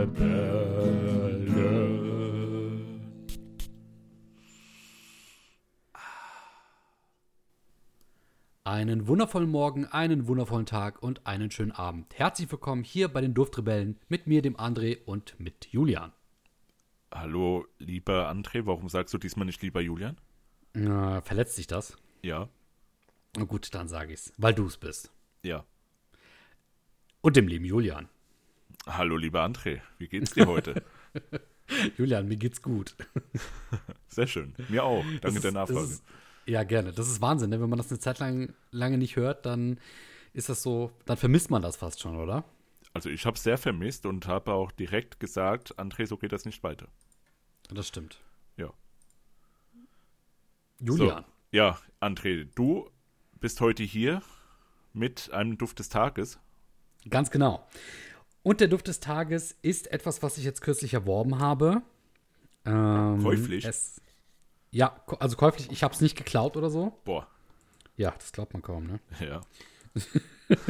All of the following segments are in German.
Duftrebellen. Einen wundervollen Morgen, einen wundervollen Tag und einen schönen Abend. Herzlich willkommen hier bei den Duftrebellen mit mir, dem André und mit Julian. Hallo, lieber André, warum sagst du diesmal nicht lieber Julian? Äh, verletzt dich das? Ja, Na gut, dann sage ich's, weil du es bist. ja. Und dem lieben Julian. Hallo, lieber André, wie geht's dir heute? Julian, mir geht's gut. Sehr schön, mir auch. Danke ist- der Nachfrage. ist- Ja, gerne. Das ist Wahnsinn, ne? Wenn man das eine Zeit lang lange nicht hört, dann ist das so, dann vermisst man das fast schon, oder? Also ich habe sehr vermisst und habe auch direkt gesagt, André, so geht das nicht weiter. Das stimmt. Ja. Julian. So, ja, André, du bist heute hier mit einem Duft des Tages. Ganz genau. Und der Duft des Tages ist etwas, was ich jetzt kürzlich erworben habe. Ähm, Käuflich? Es, ja, also käuflich. Ich habe es nicht geklaut oder so. Boah, Ja, das glaubt man kaum, ne? ja.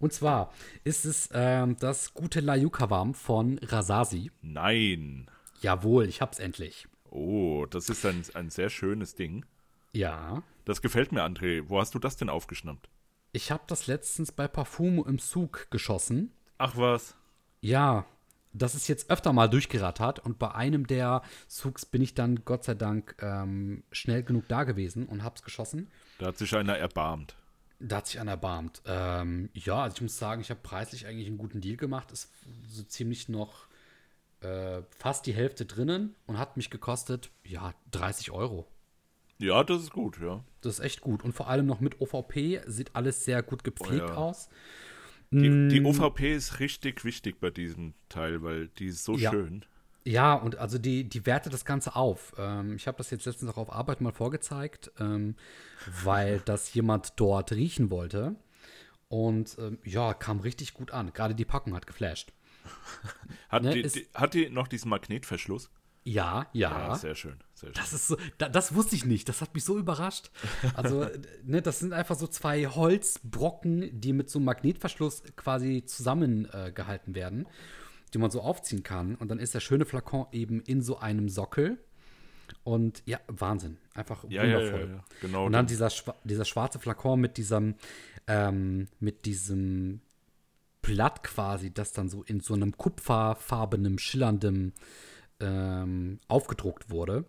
Und zwar ist es ähm, das gute Layukavam von Rasasi. Nein. Jawohl, ich hab's endlich. Oh, das ist ein, ein sehr schönes Ding. Ja. Das gefällt mir, André. Wo hast du das denn aufgeschnappt? Ich habe das letztens bei Parfumo im Zug geschossen. Ach was. Ja, das ist jetzt öfter mal durchgerattert und bei einem der Zugs bin ich dann Gott sei Dank ähm, schnell genug da gewesen und hab's geschossen. Da hat sich einer erbarmt. Da hat sich einer erbarmt. Ähm, ja, also ich muss sagen, ich habe preislich eigentlich einen guten Deal gemacht. Ist so ziemlich noch äh, fast die Hälfte drinnen und hat mich gekostet, ja, 30 Euro. Ja, das ist gut, ja. Das ist echt gut. Und vor allem noch mit OVP sieht alles sehr gut gepflegt Oh ja. aus. Die, die OVP ist richtig wichtig bei diesem Teil, weil die ist so Ja. schön. Ja, und also die, die wertet das Ganze auf. Ähm, ich habe das jetzt letztens auch auf Arbeit mal vorgezeigt, ähm, weil das jemand dort riechen wollte. Und ähm, ja, kam richtig gut an. Gerade die Packung hat geflasht. Hat, Ne, die, die, hat die noch diesen Magnetverschluss? Ja, ja. Ja, sehr schön. Sehr schön. Das ist so, da, das wusste ich nicht. Das hat mich so überrascht. Also, ne, das sind einfach so zwei Holzbrocken, die mit so einem Magnetverschluss quasi zusammengehalten äh, werden, die man so aufziehen kann. Und dann ist der schöne Flakon eben in so einem Sockel. Und ja, Wahnsinn. Einfach ja, wundervoll. ja, genau. Und dann dieser, schwa- dieser schwarze Flakon mit diesem, ähm, mit diesem Blatt quasi, das dann so in so einem kupferfarbenem, schillerndem ähm, aufgedruckt wurde.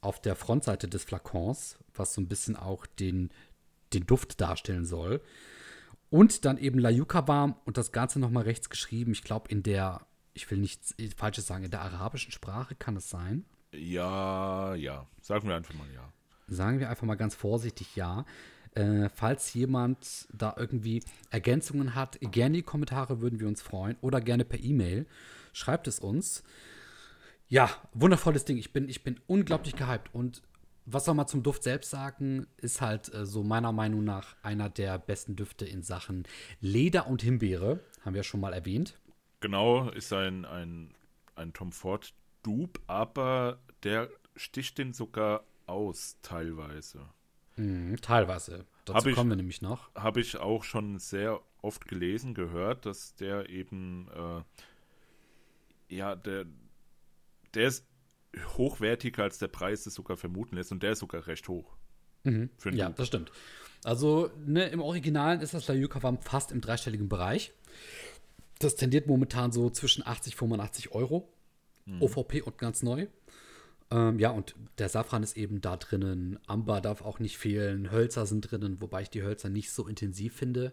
Auf der Frontseite des Flakons, was so ein bisschen auch den, den Duft darstellen soll. Und dann eben Layuka warm und das Ganze nochmal rechts geschrieben. Ich glaube, in der, ich will nichts Falsches sagen, in der arabischen Sprache kann es sein. ja, ja. Sagen wir einfach mal ja. Sagen wir einfach mal ganz vorsichtig ja. Äh, falls jemand da irgendwie Ergänzungen hat, gerne in die Kommentare würden wir uns freuen oder gerne per E-Mail. Schreibt es uns. Ja, wundervolles Ding. Ich bin, ich bin unglaublich gehypt. Und was soll man zum Duft selbst sagen, ist halt äh, so meiner Meinung nach einer der besten Düfte in Sachen Leder und Himbeere. Haben wir ja schon mal erwähnt. Genau, ist ein, ein, ein Tom Ford Dupe, aber der sticht den sogar aus, teilweise. Mhm, teilweise. Dazu ich- kommen wir nämlich noch. Habe ich auch schon sehr oft gelesen, gehört, dass der eben, äh, ja, der, der ist hochwertiger als der Preis es sogar vermuten lässt und der ist sogar recht hoch. Mhm. Ja, Dupe. das stimmt. Also ne, im Original ist das Layuka-Wam fast im dreistelligen Bereich. Das tendiert momentan so zwischen 80 85 Euro. OVP und ganz neu. Ähm, ja, und der Safran ist eben da drinnen. Amber darf auch nicht fehlen. Hölzer sind drinnen, wobei ich die Hölzer nicht so intensiv finde.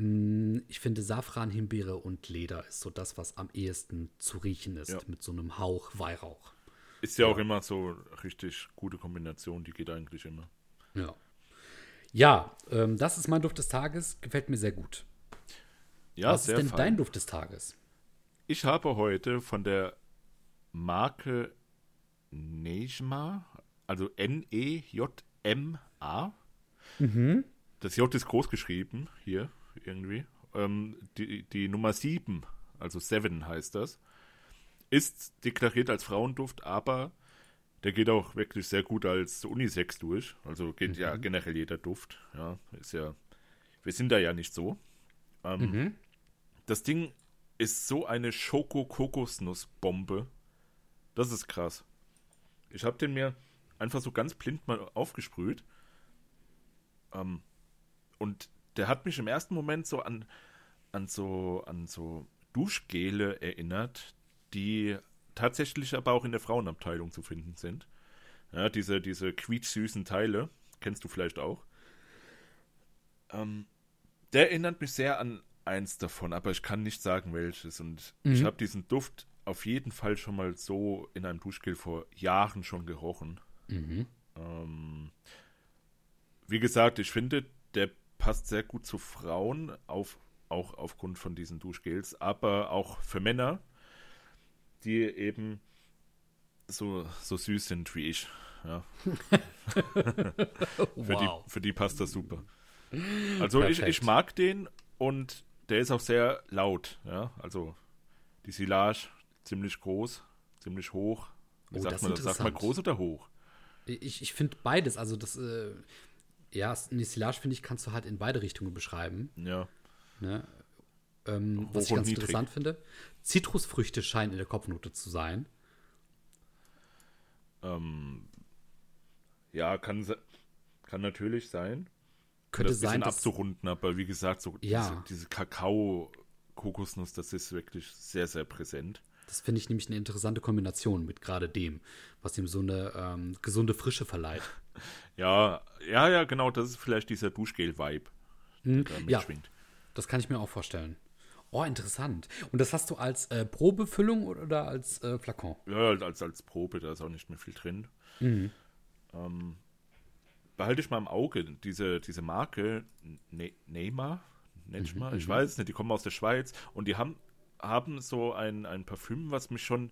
Mm, Ich finde Safran, Himbeere und Leder ist so das, was am ehesten zu riechen ist, Ja. mit so einem Hauch Weihrauch. Ist ja, auch immer so richtig gute Kombination, die geht eigentlich immer. Ja. Ja, ähm, das ist mein Duft des Tages. Gefällt mir sehr gut. Ja, Was ist denn fein. dein Duft des Tages? Ich habe heute von der Marke Nejma, also N-E-J-M-A. Mhm. Das J ist groß geschrieben, hier irgendwie. Ähm, die, die Nummer 7, also 7 heißt das, ist deklariert als Frauenduft, aber der geht auch wirklich sehr gut als Unisex durch. Also geht ja Mhm. generell jeder Duft. Ja, ist ja, wir sind da ja nicht so. Ähm, das Ding ist so eine Schoko-Kokosnuss-Bombe. Das ist krass. Ich habe den mir einfach so ganz blind mal aufgesprüht. Ähm, und der hat mich im ersten Moment so an, an so an so Duschgele erinnert, die tatsächlich aber auch in der Frauenabteilung zu finden sind. Ja, diese, diese quietschsüßen Teile, kennst du vielleicht auch. Ähm, der erinnert mich sehr an eins davon, aber ich kann nicht sagen welches. Und mhm. ich habe diesen Duft auf jeden Fall schon mal so in einem Duschgel vor Jahren schon gerochen. Mhm. Ähm, wie gesagt, ich finde, der passt sehr gut zu Frauen, auf, auch aufgrund von diesen Duschgels, aber auch für Männer, die eben so, so süß sind wie ich. Ja. für, wow. die, für die passt das super. Also ich, ich mag den und der ist auch sehr laut. Ja? Also die Silage ziemlich groß, ziemlich hoch. Wie oh, sagt man das? Sagt man groß oder hoch? Ich, ich finde beides. Also das, äh, ja, eine Silage, finde ich, kannst du halt in beide Richtungen beschreiben. Ja. Ne? Ähm, was ich ganz niedrig. interessant finde. Zitrusfrüchte scheinen in der Kopfnote zu sein. Ähm, ja, kann, kann natürlich sein. Könnte das sein, dass, abzurunden, aber wie gesagt, so ja. diese, diese Kakao-Kokosnuss, das ist wirklich sehr, sehr präsent. Das finde ich nämlich eine interessante Kombination mit gerade dem, was ihm so eine ähm, gesunde Frische verleiht. Ja, ja, ja, genau, das ist vielleicht dieser Duschgel-Vibe. Hm, ja, das kann ich mir auch vorstellen. Oh, interessant. Und das hast du als äh, Probefüllung oder als äh, Flakon? Ja, als, als Probe, da ist auch nicht mehr viel drin. Mhm. Ähm, behalte ich mal im Auge, diese, diese Marke ne Neymar, nenn ich mhm, mal, ich mhm. weiß es nicht, die kommen aus der Schweiz und die haben haben so ein, ein Parfüm, was mich schon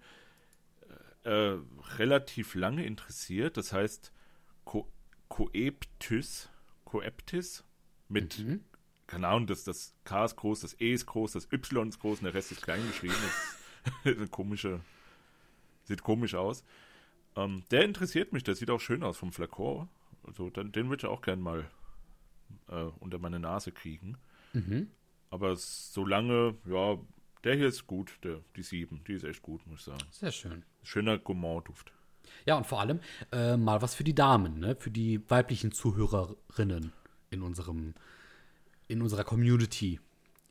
äh, relativ lange interessiert. Das heißt Co Coeptis, Coeptis mit, mhm. keine Ahnung, das, das K ist groß, das E ist groß, das Y ist groß und der Rest ist klein geschrieben. Das ist eine komische, sieht komisch aus. Ähm, der interessiert mich, der sieht auch schön aus vom Flakon. Also den, den würde ich auch gern mal äh, unter meine Nase kriegen. Mhm. Aber solange, ja, der hier ist gut, der, die 7. Die ist echt gut, muss ich sagen. Sehr schön. Schöner Gourmand-Duft. Ja, und vor allem äh, mal was für die Damen, ne? für die weiblichen Zuhörerinnen in unserem, in unserer Community.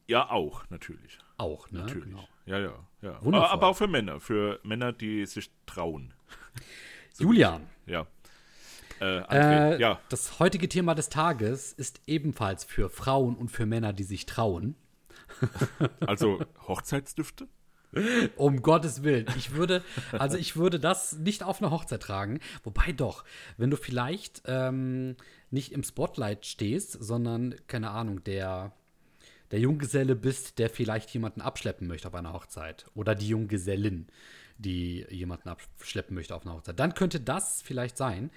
Ja, auch, natürlich. Auch, ne? Natürlich. Genau. Ja, ja, ja. Wundervoll. Aber auch für Männer, für Männer, die sich trauen. so Julian. Ja. Äh, äh, ja. Das heutige Thema des Tages ist ebenfalls für Frauen und für Männer, die sich trauen. Also Hochzeitsdüfte? Um Gottes Willen. Ich würde, also ich würde das nicht auf eine Hochzeit tragen. Wobei doch, wenn du vielleicht ähm, nicht im Spotlight stehst, sondern, keine Ahnung, der, der Junggeselle bist, der vielleicht jemanden abschleppen möchte auf einer Hochzeit. Oder die Junggesellin, die jemanden abschleppen möchte auf einer Hochzeit. Dann könnte das vielleicht sein.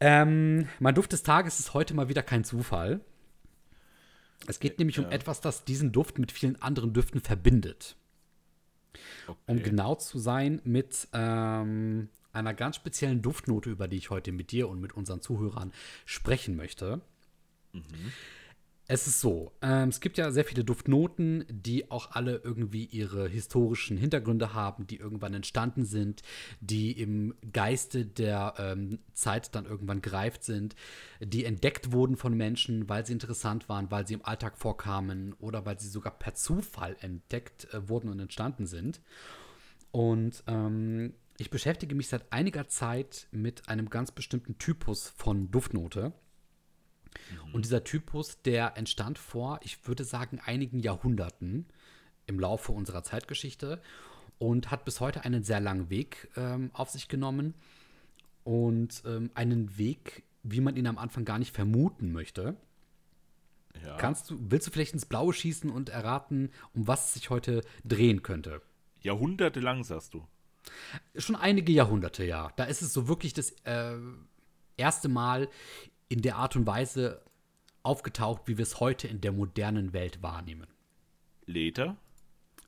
Ähm, mein Duft des Tages ist heute mal wieder kein Zufall. Es geht nämlich ja. um etwas, das diesen Duft mit vielen anderen Düften verbindet. Okay. Um genau zu sein, mit ähm, einer ganz speziellen Duftnote, über die ich heute mit dir und mit unseren Zuhörern sprechen möchte. Mhm. Es ist so, ähm, es gibt ja sehr viele Duftnoten, die auch alle irgendwie ihre historischen Hintergründe haben, die irgendwann entstanden sind, die im Geiste der ähm, Zeit dann irgendwann gereift sind, die entdeckt wurden von Menschen, weil sie interessant waren, weil sie im Alltag vorkamen oder weil sie sogar per Zufall entdeckt äh, wurden und entstanden sind. Und ähm, ich beschäftige mich seit einiger Zeit mit einem ganz bestimmten Typus von Duftnote. Mhm. Und dieser Typus, der entstand vor, ich würde sagen, einigen Jahrhunderten im Laufe unserer Zeitgeschichte und hat bis heute einen sehr langen Weg ähm, auf sich genommen und ähm, einen Weg, wie man ihn am Anfang gar nicht vermuten möchte. Ja. Kannst du, willst du vielleicht ins Blaue schießen und erraten, um was es sich heute drehen könnte? Jahrhundertelang, sagst du? Schon einige Jahrhunderte, ja. Da ist es so wirklich das äh, erste Mal in der Art und Weise aufgetaucht, wie wir es heute in der modernen Welt wahrnehmen. Leder?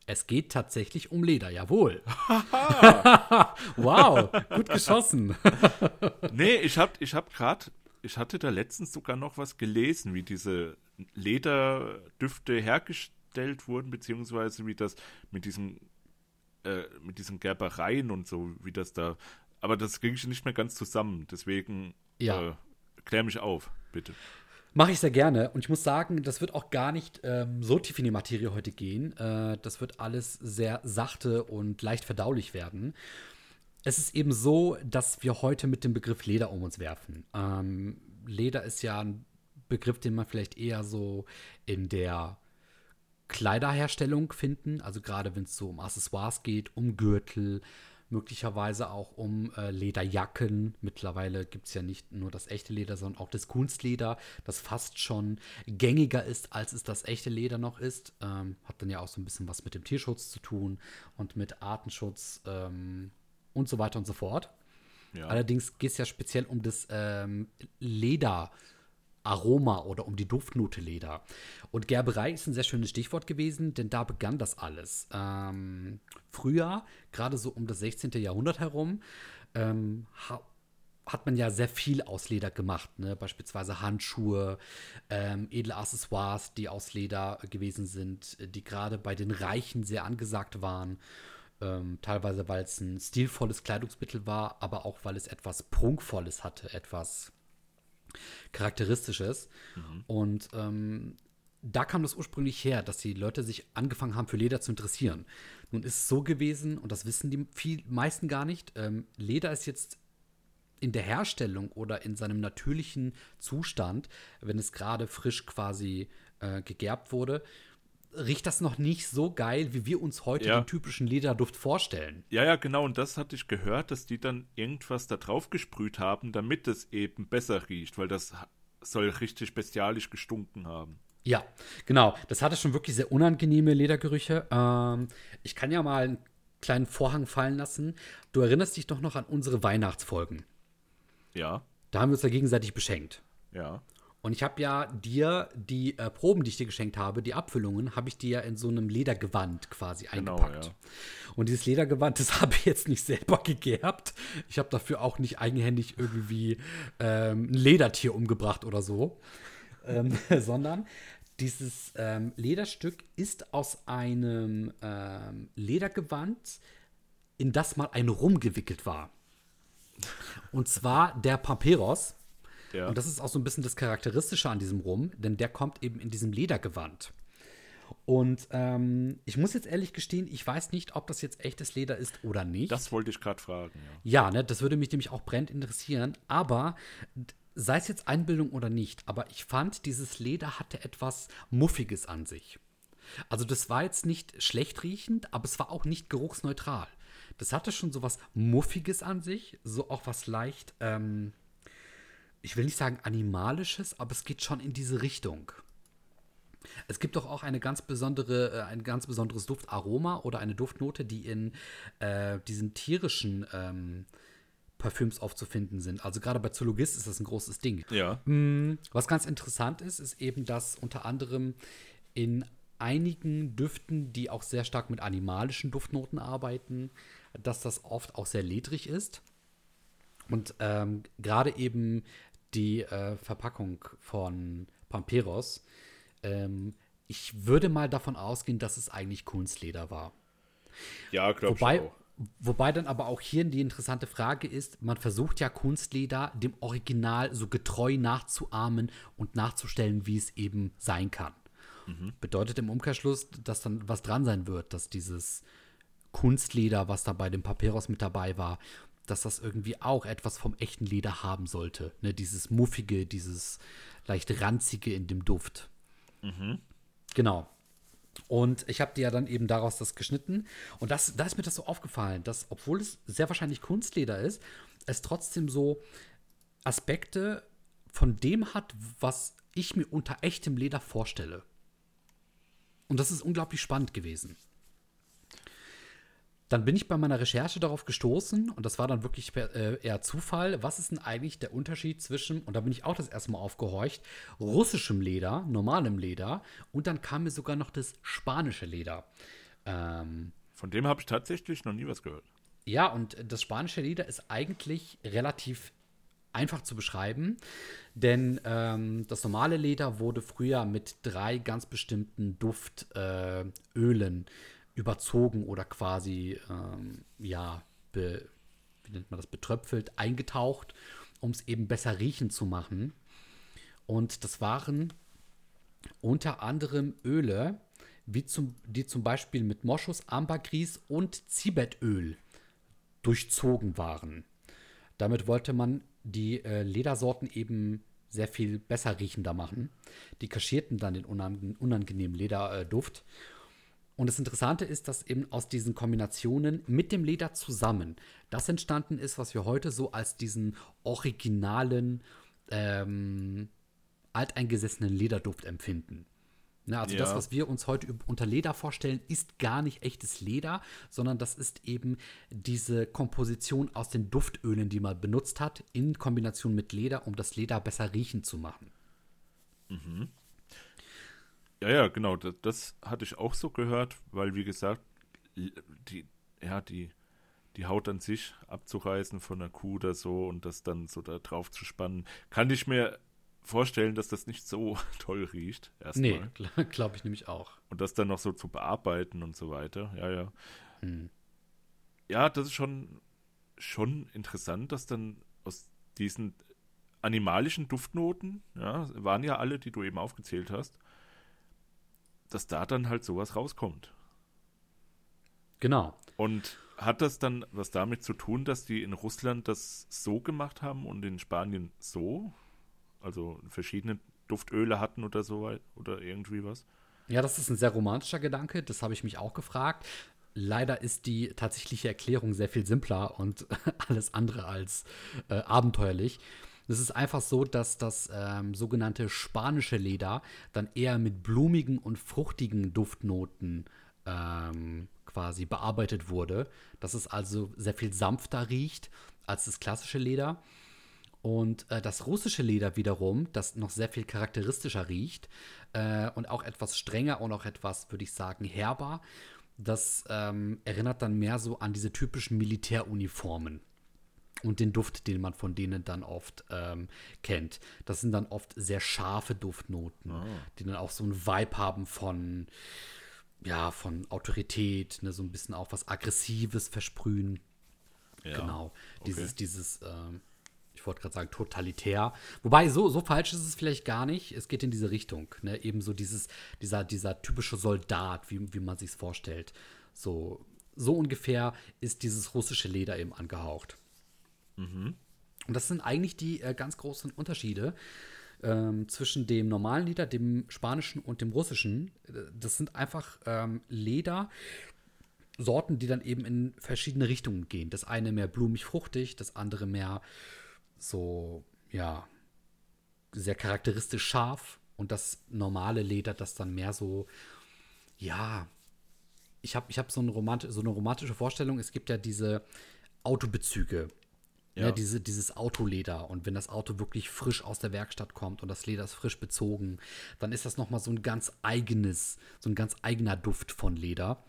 Es geht tatsächlich um Leder, jawohl. wow, gut geschossen. nee, ich hab, ich hab gerade, ich hatte da letztens sogar noch was gelesen, wie diese Lederdüfte hergestellt wurden, beziehungsweise wie das mit diesen, äh, mit diesen Gerbereien und so, wie das da. Aber das kriege ich nicht mehr ganz zusammen. Deswegen Ja. äh, klär mich auf, bitte. Mache ich sehr gerne. Und ich muss sagen, das wird auch gar nicht ähm, so tief in die Materie heute gehen. Äh, das wird alles sehr sachte und leicht verdaulich werden. Es ist eben so, dass wir heute mit dem Begriff Leder um uns werfen. Ähm, Leder ist ja ein Begriff, den man vielleicht eher so in der Kleiderherstellung finden. Also gerade wenn es so um Accessoires geht, um Gürtel, möglicherweise auch um äh, Lederjacken. Mittlerweile gibt es ja nicht nur das echte Leder, sondern auch das Kunstleder, das fast schon gängiger ist, als es das echte Leder noch ist. Ähm, hat dann ja auch so ein bisschen was mit dem Tierschutz zu tun und mit Artenschutz ähm, und so weiter und so fort. Ja. Allerdings geht es ja speziell um das ähm, Lederaroma oder um die Duftnote Leder. Und Gerberei ist ein sehr schönes Stichwort gewesen, denn da begann das alles. Ähm, früher, gerade so um das 16. Jahrhundert herum, ähm, ha hat man ja sehr viel aus Leder gemacht, ne? beispielsweise Handschuhe, ähm, edle Accessoires, die aus Leder gewesen sind, die gerade bei den Reichen sehr angesagt waren. Ähm, teilweise, weil es ein stilvolles Kleidungsmittel war, aber auch, weil es etwas Prunkvolles hatte, etwas Charakteristisches. Und ähm, da kam das ursprünglich her, dass die Leute sich angefangen haben, für Leder zu interessieren. Nun ist es so gewesen, und das wissen die viel, meisten gar nicht, ähm, Leder ist jetzt in der Herstellung oder in seinem natürlichen Zustand, wenn es gerade frisch quasi äh, gegerbt wurde, riecht das noch nicht so geil, wie wir uns heute Ja. den typischen Lederduft vorstellen. Ja, ja, genau. Und das hatte ich gehört, dass die dann irgendwas da drauf gesprüht haben, damit es eben besser riecht, weil das soll richtig bestialisch gestunken haben. Ja, genau. Das hatte schon wirklich sehr unangenehme Ledergerüche. Ähm, ich kann ja mal einen kleinen Vorhang fallen lassen. Du erinnerst dich doch noch an unsere Weihnachtsfolgen. Ja, Da haben wir uns ja gegenseitig beschenkt. ja. Und ich habe ja dir die äh, Proben, die ich dir geschenkt habe, die Abfüllungen, habe ich dir ja in so einem Ledergewand quasi Genau, eingepackt. ja. Und dieses Ledergewand, das habe ich jetzt nicht selber gegerbt. Ich habe dafür auch nicht eigenhändig irgendwie ähm, ein Ledertier umgebracht oder so. ähm, sondern dieses ähm, Lederstück ist aus einem ähm, Ledergewand, in das mal ein Rum gewickelt war. Und zwar der Pamperos. Ja. Und das ist auch so ein bisschen das Charakteristische an diesem Rum, denn der kommt eben in diesem Ledergewand. Und ähm, ich muss jetzt ehrlich gestehen, ich weiß nicht, ob das jetzt echtes Leder ist oder nicht. Das wollte ich gerade fragen, ja. ja, ne, das würde mich nämlich auch brennend interessieren. Aber sei es jetzt Einbildung oder nicht, aber ich fand, dieses Leder hatte etwas Muffiges an sich. Also das war jetzt nicht schlecht riechend, aber es war auch nicht geruchsneutral. Das hatte schon so was Muffiges an sich, so auch was leicht, ähm, ich will nicht sagen animalisches, aber es geht schon in diese Richtung. Es gibt doch auch eine ganz besondere, äh, ein ganz besonderes Duftaroma oder eine Duftnote, die in äh, diesen tierischen ähm, Parfüms aufzufinden sind. Also gerade bei Zoologist ist das ein großes Ding. Ja, Was ganz interessant ist, ist eben, dass unter anderem in einigen Düften, die auch sehr stark mit animalischen Duftnoten arbeiten, dass das oft auch sehr ledrig ist. Und ähm, gerade eben die äh, Verpackung von Pamperos, ähm, ich würde mal davon ausgehen, dass es eigentlich Kunstleder war. ja, glaube ich Wobei, auch. wobei dann aber auch hier die interessante Frage ist, man versucht ja Kunstleder dem Original so getreu nachzuahmen und nachzustellen, wie es eben sein kann. Bedeutet im Umkehrschluss, dass dann was dran sein wird, dass dieses Kunstleder, was da bei dem Papyrus mit dabei war, dass das irgendwie auch etwas vom echten Leder haben sollte. Ne, dieses Muffige, dieses leicht Ranzige in dem Duft. Genau. Und ich habe dir ja dann eben daraus das geschnitten. Und das, da ist mir das so aufgefallen, dass, obwohl es sehr wahrscheinlich Kunstleder ist, es trotzdem so Aspekte von dem hat, was ich mir unter echtem Leder vorstelle. Und das ist unglaublich spannend gewesen. Dann bin ich bei meiner Recherche darauf gestoßen, und das war dann wirklich äh, eher Zufall, was ist denn eigentlich der Unterschied zwischen, und da bin ich auch das erste Mal aufgehorcht, russischem Leder, normalem Leder, und dann kam mir sogar noch das spanische Leder. Ähm, Von dem habe ich tatsächlich noch nie was gehört. ja, und das spanische Leder ist eigentlich relativ einfach zu beschreiben, denn ähm, das normale Leder wurde früher mit drei ganz bestimmten Duftölen äh, überzogen oder quasi, ähm, ja, be, wie nennt man das, betröpfelt, eingetaucht, um es eben besser riechen zu machen. Und das waren unter anderem Öle, wie zum, die zum Beispiel mit Moschus, Ambergris und Zibettöl durchzogen waren. Damit wollte man die äh, Ledersorten eben sehr viel besser riechender machen. Die kaschierten dann den unangenehmen Lederduft. Und das Interessante ist, dass eben aus diesen Kombinationen mit dem Leder zusammen das entstanden ist, was wir heute so als diesen originalen, ähm, alteingesessenen Lederduft empfinden. Ne, also ja. das, was wir uns heute unter Leder vorstellen, ist gar nicht echtes Leder, sondern das ist eben diese Komposition aus den Duftölen, die man benutzt hat, in Kombination mit Leder, um das Leder besser riechen zu machen. Mhm. Ja, ja, genau. Das, das, hatte ich auch so gehört, weil wie gesagt, die, ja, die, die Haut an sich abzureißen von einer Kuh oder so und das dann so da drauf zu spannen, kann ich mir vorstellen, dass das nicht so toll riecht. Erstmal. Nee, glaube ich nämlich auch. Und das dann noch so zu bearbeiten und so weiter. Ja, ja. Hm. Ja, das ist schon, schon interessant, dass dann aus diesen animalischen Duftnoten, ja, waren ja alle, die du eben aufgezählt hast, dass da dann halt sowas rauskommt. Genau. Und hat das dann was damit zu tun, dass die in Russland das so gemacht haben und in Spanien so? also verschiedene Duftöle hatten oder so oder irgendwie was. Ja, das ist ein sehr romantischer Gedanke, das habe ich mich auch gefragt. Leider ist die tatsächliche Erklärung sehr viel simpler und alles andere als äh, abenteuerlich. Es ist einfach so, dass das ähm, sogenannte spanische Leder dann eher mit blumigen und fruchtigen Duftnoten ähm, quasi bearbeitet wurde. Dass es also sehr viel sanfter riecht als das klassische Leder. Und äh, das russische Leder wiederum, das noch sehr viel charakteristischer riecht äh, und auch etwas strenger und auch etwas, würde ich sagen, herber, das ähm, erinnert dann mehr so an diese typischen Militäruniformen und den Duft, den man von denen dann oft ähm, kennt. Das sind dann oft sehr scharfe Duftnoten, oh. die dann auch so ein Vibe haben von, ja, von Autorität, ne, so ein bisschen auch was Aggressives versprühen. Ja, genau. Okay. Dieses, dieses, ähm, ich wollte gerade sagen, totalitär. Wobei, so, so falsch ist es vielleicht gar nicht. Es geht in diese Richtung. Ne? Eben so dieses, dieser, dieser typische Soldat, wie, wie man sich es vorstellt. So, so ungefähr ist dieses russische Leder eben angehaucht. Mhm. Und das sind eigentlich die äh, ganz großen Unterschiede ähm, zwischen dem normalen Leder, dem spanischen und dem russischen. Das sind einfach ähm, Leder, Sorten, die dann eben in verschiedene Richtungen gehen. Das eine mehr blumig-fruchtig, das andere mehr so, ja, sehr charakteristisch scharf und das normale Leder, das dann mehr so, ja, ich habe ich hab so, so eine romantische Vorstellung, es gibt ja diese Autobezüge, ja. ja. diese, dieses Autoleder. Und wenn das Auto wirklich frisch aus der Werkstatt kommt und das Leder ist frisch bezogen, dann ist das nochmal so ein ganz eigenes, so ein ganz eigener Duft von Leder.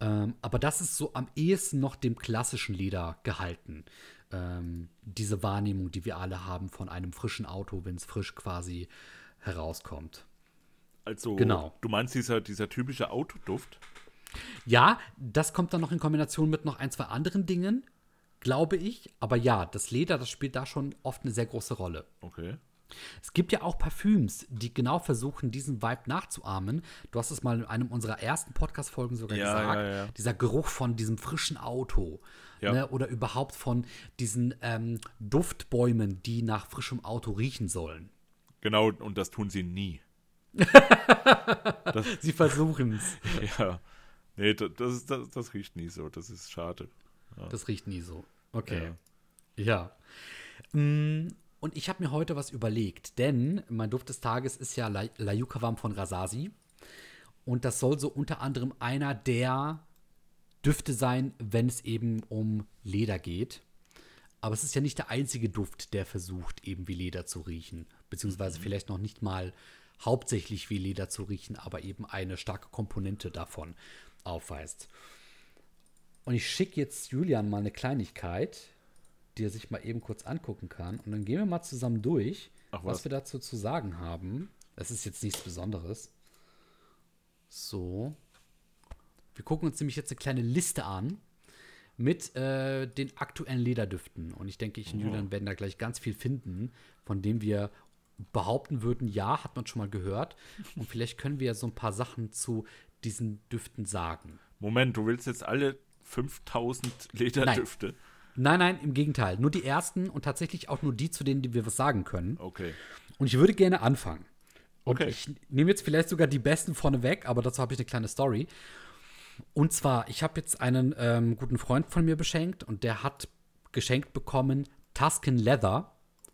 Ähm, aber das ist so am ehesten noch dem klassischen Leder gehalten ähm, diese Wahrnehmung, die wir alle haben von einem frischen Auto, wenn es frisch quasi herauskommt. Also, genau. du meinst dieser, dieser typische Autoduft? Ja, das kommt dann noch in Kombination mit noch ein, zwei anderen Dingen, glaube ich. Aber ja, das Leder, das spielt da schon oft eine sehr große Rolle. Okay. Es gibt ja auch Parfüms, die genau versuchen, diesen Vibe nachzuahmen. Du hast es mal in einem unserer ersten Podcast-Folgen sogar ja, gesagt. Ja, ja. Dieser Geruch von diesem frischen Auto. Ne? Oder überhaupt von diesen ähm, Duftbäumen, die nach frischem Auto riechen sollen. Genau, und das tun sie nie. sie versuchen es. Ja. Nee, das, das, das, riecht nie so. Das ist schade. Das riecht nie so. Okay. Ja. Mm, und ich habe mir heute was überlegt, denn mein Duft des Tages ist ja La Layukavam von Rasasi. Und das soll so unter anderem einer der Düfte sein, wenn es eben um Leder geht. Aber es ist ja nicht der einzige Duft, der versucht, eben wie Leder zu riechen. Beziehungsweise mhm. vielleicht noch nicht mal hauptsächlich wie Leder zu riechen, aber eben eine starke Komponente davon aufweist. Und ich schicke jetzt Julian mal eine Kleinigkeit. die er sich mal eben kurz angucken kann. Und dann gehen wir mal zusammen durch, was. was? wir dazu zu sagen haben. Es ist jetzt nichts Besonderes. So. Wir gucken uns nämlich jetzt eine kleine Liste an mit äh, den aktuellen Lederdüften. Und ich denke, ich und Julian werden da gleich ganz viel finden, von dem wir behaupten würden, ja, hat man schon mal gehört. Und vielleicht können wir ja so ein paar Sachen zu diesen Düften sagen. Moment, du willst jetzt alle 5000 Lederdüfte? Nein, nein, im Gegenteil. Nur die ersten und tatsächlich auch nur die, zu denen die wir was sagen können. Okay. Und ich würde gerne anfangen. Und Okay. ich nehme jetzt vielleicht sogar die besten vorne weg, aber dazu habe ich eine kleine Story. Und zwar, ich habe jetzt einen ähm, guten Freund von mir beschenkt und der hat geschenkt bekommen Tuscan Leather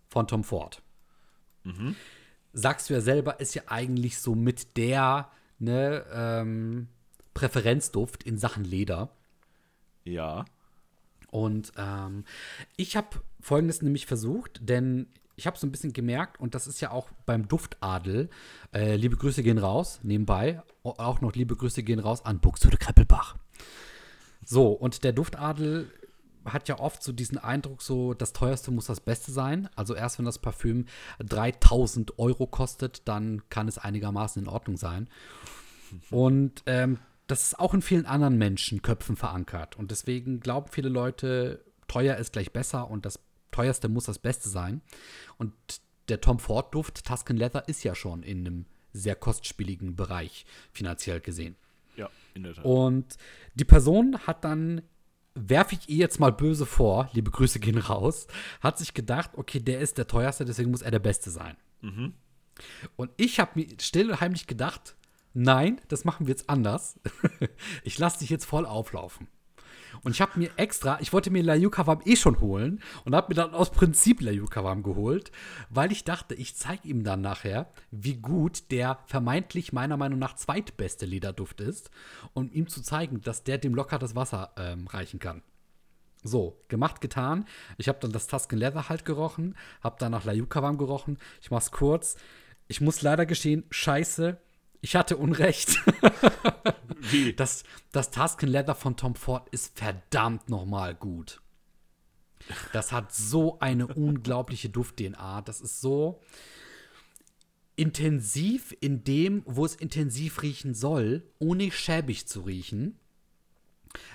von Tom Ford. Sagst du ja selber, ist ja eigentlich so mit der ne, ähm, Präferenzduft in Sachen Leder. Ja. Und ähm, ich habe folgendes nämlich versucht, denn ich habe so ein bisschen gemerkt, und das ist ja auch beim Duftadel, äh, liebe Grüße gehen raus, nebenbei, auch noch liebe Grüße gehen raus an Buxtehude Kreppelbach. So, und der Duftadel hat ja oft so diesen Eindruck, so das teuerste muss das Beste sein. Also erst wenn das Parfüm 3000 Euro kostet, dann kann es einigermaßen in Ordnung sein. Und ähm, das ist auch in vielen anderen Menschenköpfen verankert. Und deswegen glauben viele Leute, teuer ist gleich besser und das teuerste muss das Beste sein. Und der Tom Ford Duft Tuscan Leather ist ja schon in einem sehr kostspieligen Bereich finanziell gesehen. Ja, in der Tat. Und die Person hat dann, werfe ich ihr jetzt mal böse vor, liebe Grüße gehen raus, hat sich gedacht, okay, der ist der teuerste, deswegen muss er der Beste sein. Und ich habe mir still und heimlich gedacht, nein, das machen wir jetzt anders. ich lasse dich jetzt voll auflaufen. Und ich habe mir extra, ich wollte mir La Yucavam eh schon holen und habe mir dann aus Prinzip La Yucavam geholt, weil ich dachte, ich zeige ihm dann nachher, wie gut der vermeintlich meiner Meinung nach zweitbeste Lederduft ist, um ihm zu zeigen, dass der dem locker das Wasser ähm, reichen kann. So, gemacht, getan. Ich habe dann das Tuscan Leather halt gerochen, habe dann nach La Yucavam gerochen. Ich mach's kurz. Ich muss leider gestehen, scheiße, ich hatte Unrecht. Wie? Das, das Tuscan Leather von Tom Ford ist verdammt nochmal gut. Das hat so eine unglaubliche Duft-DNA. Das ist so intensiv in dem, wo es intensiv riechen soll, ohne schäbig zu riechen.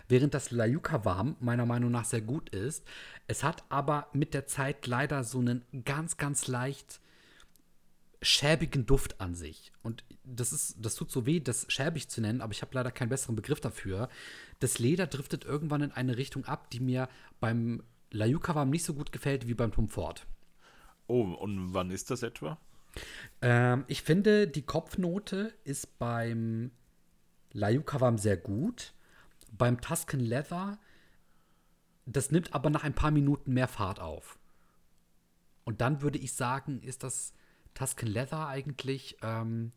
Während das La Yucavam meiner Meinung nach sehr gut ist. Es hat aber mit der Zeit leider so einen ganz, ganz leicht schäbigen Duft an sich. Und das ist, das tut so weh, das schäbig zu nennen, aber ich habe leider keinen besseren Begriff dafür. Das Leder driftet irgendwann in eine Richtung ab, die mir beim La Yucavam nicht so gut gefällt wie beim Tom Ford. Oh, und wann ist das etwa? Ähm, ich finde, die Kopfnote ist beim La Yucavam sehr gut. Beim Tuscan Leather, das nimmt aber nach ein paar Minuten mehr Fahrt auf. Und dann würde ich sagen, ist das Tuscan Leather eigentlich ähm,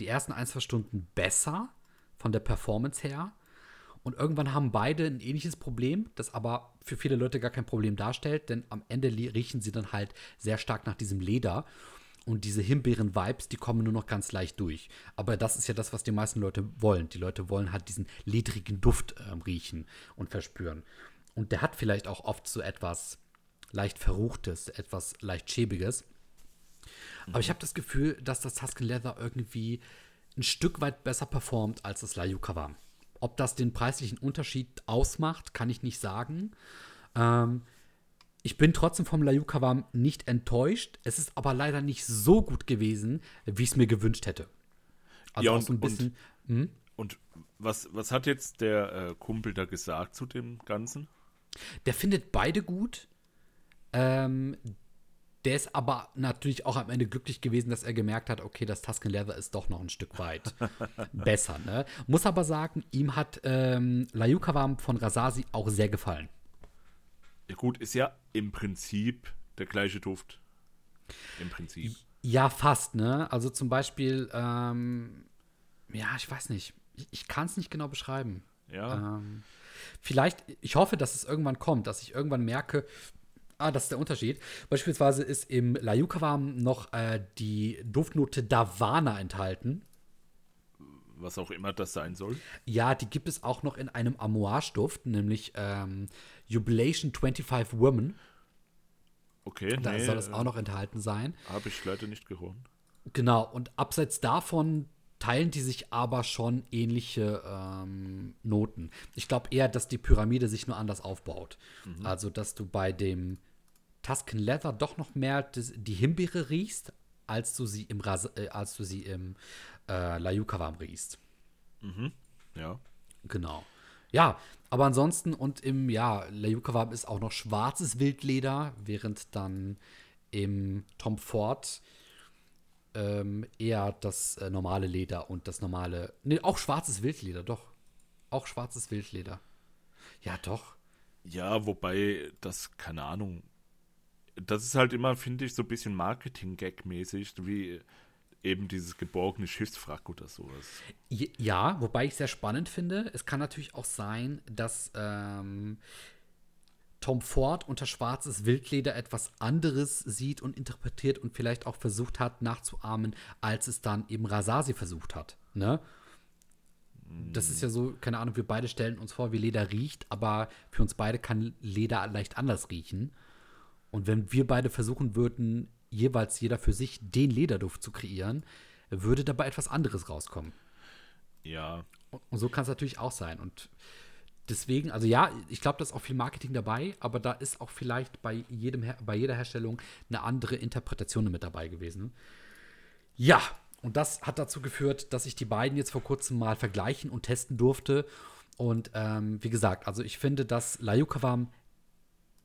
die ersten ein, zwei Stunden besser von der Performance her. Und irgendwann haben beide ein ähnliches Problem, das aber für viele Leute gar kein Problem darstellt, denn am Ende riechen sie dann halt sehr stark nach diesem Leder. Und diese Himbeeren-Vibes, die kommen nur noch ganz leicht durch. Aber das ist ja das, was die meisten Leute wollen. Die Leute wollen halt diesen ledrigen Duft ähm, riechen und verspüren. Und der hat vielleicht auch oft so etwas leicht Verruchtes, etwas leicht Schäbiges. Aber ich habe das Gefühl, dass das Tuscan Leather irgendwie ein Stück weit besser performt als das La Yucavam. Ob das den preislichen Unterschied ausmacht, kann ich nicht sagen. Ähm, ich bin trotzdem vom La Yucavam nicht enttäuscht. Es ist aber leider nicht so gut gewesen, wie ich es mir gewünscht hätte. Also Ja, auch und- so ein bisschen. hm? Und was, was hat jetzt der äh, Kumpel da gesagt zu dem Ganzen? Der findet beide gut. Ähm, der ist aber natürlich auch am Ende glücklich gewesen, dass er gemerkt hat, okay, das Tuscan Leather ist doch noch ein Stück weit besser. Ne? Muss aber sagen, ihm hat ähm, La Yucavam von Rasasi auch sehr gefallen. Ja, gut, ist ja im Prinzip der gleiche Duft. Im Prinzip. Ja, fast, ne? Also zum Beispiel, ähm, ja, ich weiß nicht. Ich, ich kann es nicht genau beschreiben. Ja. Ähm, vielleicht, ich hoffe, dass es irgendwann kommt, dass ich irgendwann merke, ah, das ist der Unterschied. Beispielsweise ist im La Yucavam noch äh, die Duftnote Davana enthalten. was auch immer das sein soll. Ja, die gibt es auch noch in einem Amouage-Duft, nämlich ähm, Jubilation 25 Women. Okay, Da nee, soll das äh, auch noch enthalten sein. Habe ich leider nicht geholt. Genau, und abseits davon teilen die sich aber schon ähnliche ähm, Noten. Ich glaube eher, dass die Pyramide sich nur anders aufbaut. Also, dass du bei dem Tuscan Leather doch noch mehr die Himbeere riechst, als du sie im, Ras äh, als du sie im äh, Layukavam riechst. Ja. Genau. Ja, aber ansonsten und im, ja, Layukavam ist auch noch schwarzes Wildleder, während dann im Tom Ford ähm, eher das äh, normale Leder und das normale, ne, auch schwarzes Wildleder, doch. Auch schwarzes Wildleder. Ja, doch. Ja, wobei das, keine Ahnung, das ist halt immer, finde ich, so ein bisschen Marketing-Gag-mäßig, wie eben dieses geborgene Schiffswrack oder sowas. Ja, wobei ich sehr spannend finde. Es kann natürlich auch sein, dass ähm, Tom Ford unter schwarzes Wildleder etwas anderes sieht und interpretiert und vielleicht auch versucht hat nachzuahmen, als es dann eben Rasasi versucht hat. Ne? Das ist ja so, keine Ahnung, wir beide stellen uns vor, wie Leder riecht, aber für uns beide kann Leder leicht anders riechen. Und wenn wir beide versuchen würden, jeweils jeder für sich den Lederduft zu kreieren, würde dabei etwas anderes rauskommen. Ja, Und so kann es natürlich auch sein. Und deswegen, also ja, ich glaube, da ist auch viel Marketing dabei, aber da ist auch vielleicht bei, jedem, bei jeder Herstellung eine andere Interpretation mit dabei gewesen. Ja, und das hat dazu geführt, dass ich die beiden jetzt vor kurzem mal vergleichen und testen durfte. Und ähm, wie gesagt, also ich finde das Layukavam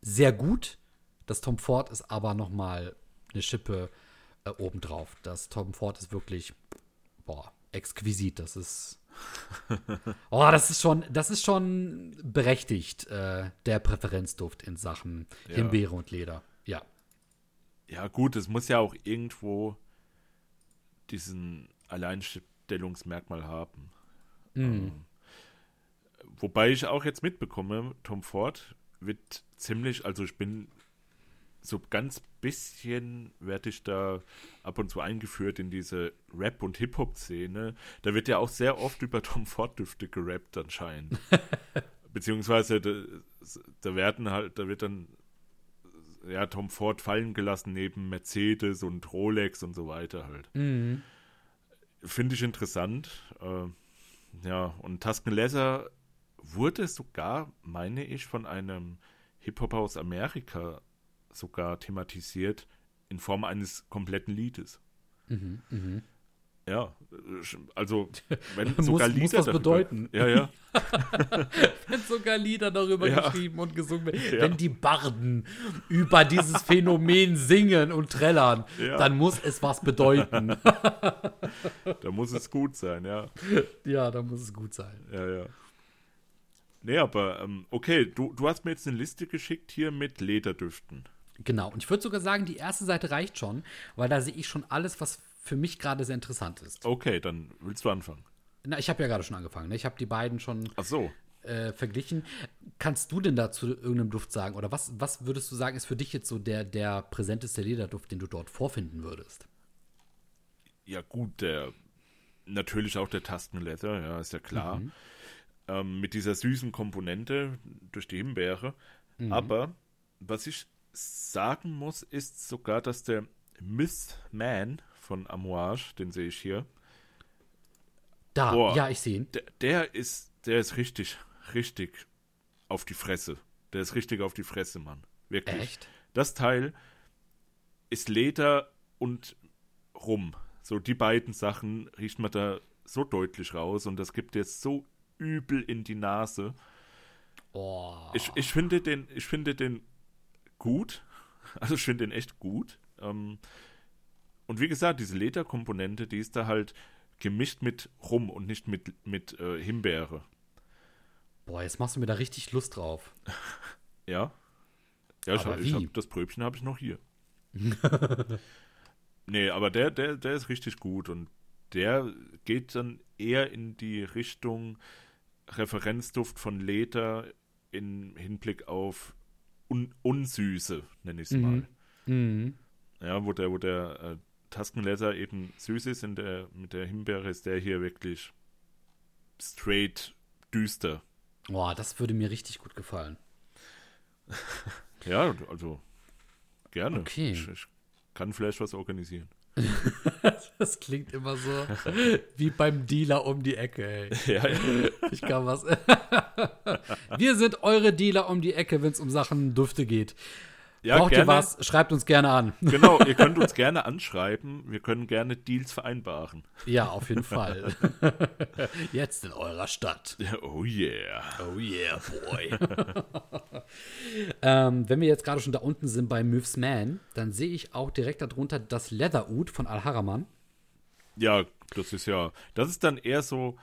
sehr gut. Das Tom Ford ist aber noch mal eine Schippe äh, obendrauf. Das Tom Ford ist wirklich, boah, exquisit. Das ist Oh, das ist schon, das ist schon berechtigt, äh, der Präferenzduft in Sachen Ja. Himbeere und Leder. Ja. ja gut, es muss ja auch irgendwo diesen Alleinstellungsmerkmal haben. Ähm, wobei ich auch jetzt mitbekomme, Tom Ford wird ziemlich, also ich bin so ganz bisschen werde ich da ab und zu eingeführt in diese Rap- und Hip-Hop-Szene. Da wird ja auch sehr oft über Tom Ford-Düfte gerappt anscheinend. Beziehungsweise da, da werden halt, da wird dann ja Tom Ford fallen gelassen neben Mercedes und Rolex und so weiter halt. Finde ich interessant. Äh, ja, und Tuscan Leather wurde sogar, meine ich, von einem Hip-Hop aus Amerika sogar thematisiert in Form eines kompletten Liedes. Ja, äh, also wenn Muss- sogar muss Lieder was darüber- bedeuten. Ja, ja. Wenn sogar Lieder darüber Ja. geschrieben und gesungen werden. Ja. Wenn die Barden über dieses Phänomen singen und trällern, Ja. dann muss es was bedeuten. Da muss es gut sein, ja. ja, dann muss es gut sein. Ja, ja. Nee, aber ähm, okay, du, du hast mir jetzt eine Liste geschickt hier mit Lederdüften. Genau. Und ich würde sogar sagen, die erste Seite reicht schon, weil da sehe ich schon alles, was für mich gerade sehr interessant ist. Okay, dann willst du anfangen. Na, ich habe ja gerade schon angefangen. Ne? Ich habe die beiden schon so. äh, verglichen. Kannst du denn dazu irgendeinem Duft sagen? Oder was, was würdest du sagen, ist für dich jetzt so der, der präsenteste Lederduft, den du dort vorfinden würdest? Ja, gut, der natürlich auch der Tastenleather, ja, ist ja klar. Ähm, mit dieser süßen Komponente durch die Himbeere. Aber was ich sagen muss, ist sogar, dass der Miss Man von Amouage, den sehe ich hier, Da, Boah. ja, ich sehe ihn. der, der ist, der ist richtig, richtig auf die Fresse. Der ist richtig auf die Fresse, Mann. Wirklich. Echt? Das Teil ist Leder und Rum. So die beiden Sachen riecht man da so deutlich raus und das gibt jetzt so übel in die Nase. Oh. Ich, ich finde den, ich finde den gut. Also ich finde den echt gut. Ähm, und wie gesagt, diese Lederkomponente, die ist da halt gemischt mit Rum und nicht mit, mit äh, Himbeere. Boah, jetzt machst du mir da richtig Lust drauf. Ja. Ja, ich Aber ich wie? hab, das Pröbchen habe ich noch hier. nee, aber der, der, der ist richtig gut und der geht dann eher in die Richtung Referenzduft von Leder in Hinblick auf Un Unsüße, nenne ich es mal. Mhm. Ja, wo der, wo der äh, Taskenleather eben süß ist, in der, mit der Himbeere ist der hier wirklich straight düster. Boah, das würde mir richtig gut gefallen. Ja, also gerne. Okay. Ich, ich kann vielleicht was organisieren. Das klingt immer so wie beim Dealer um die Ecke, ey. Ja, ja. Ich kann was. Wir sind eure Dealer um die Ecke, wenn es um Sachen Düfte geht. Ja Braucht gerne. ihr was? Schreibt uns gerne an. Genau, ihr könnt uns gerne anschreiben. Wir können gerne Deals vereinbaren. Ja, auf jeden Fall. Jetzt in eurer Stadt. Oh yeah. Oh yeah, boy. ähm, wenn wir jetzt gerade schon da unten sind bei Myths Man, dann sehe ich auch direkt darunter das Leather Oud von Al-Haraman. Ja, das ist ja, das ist dann eher so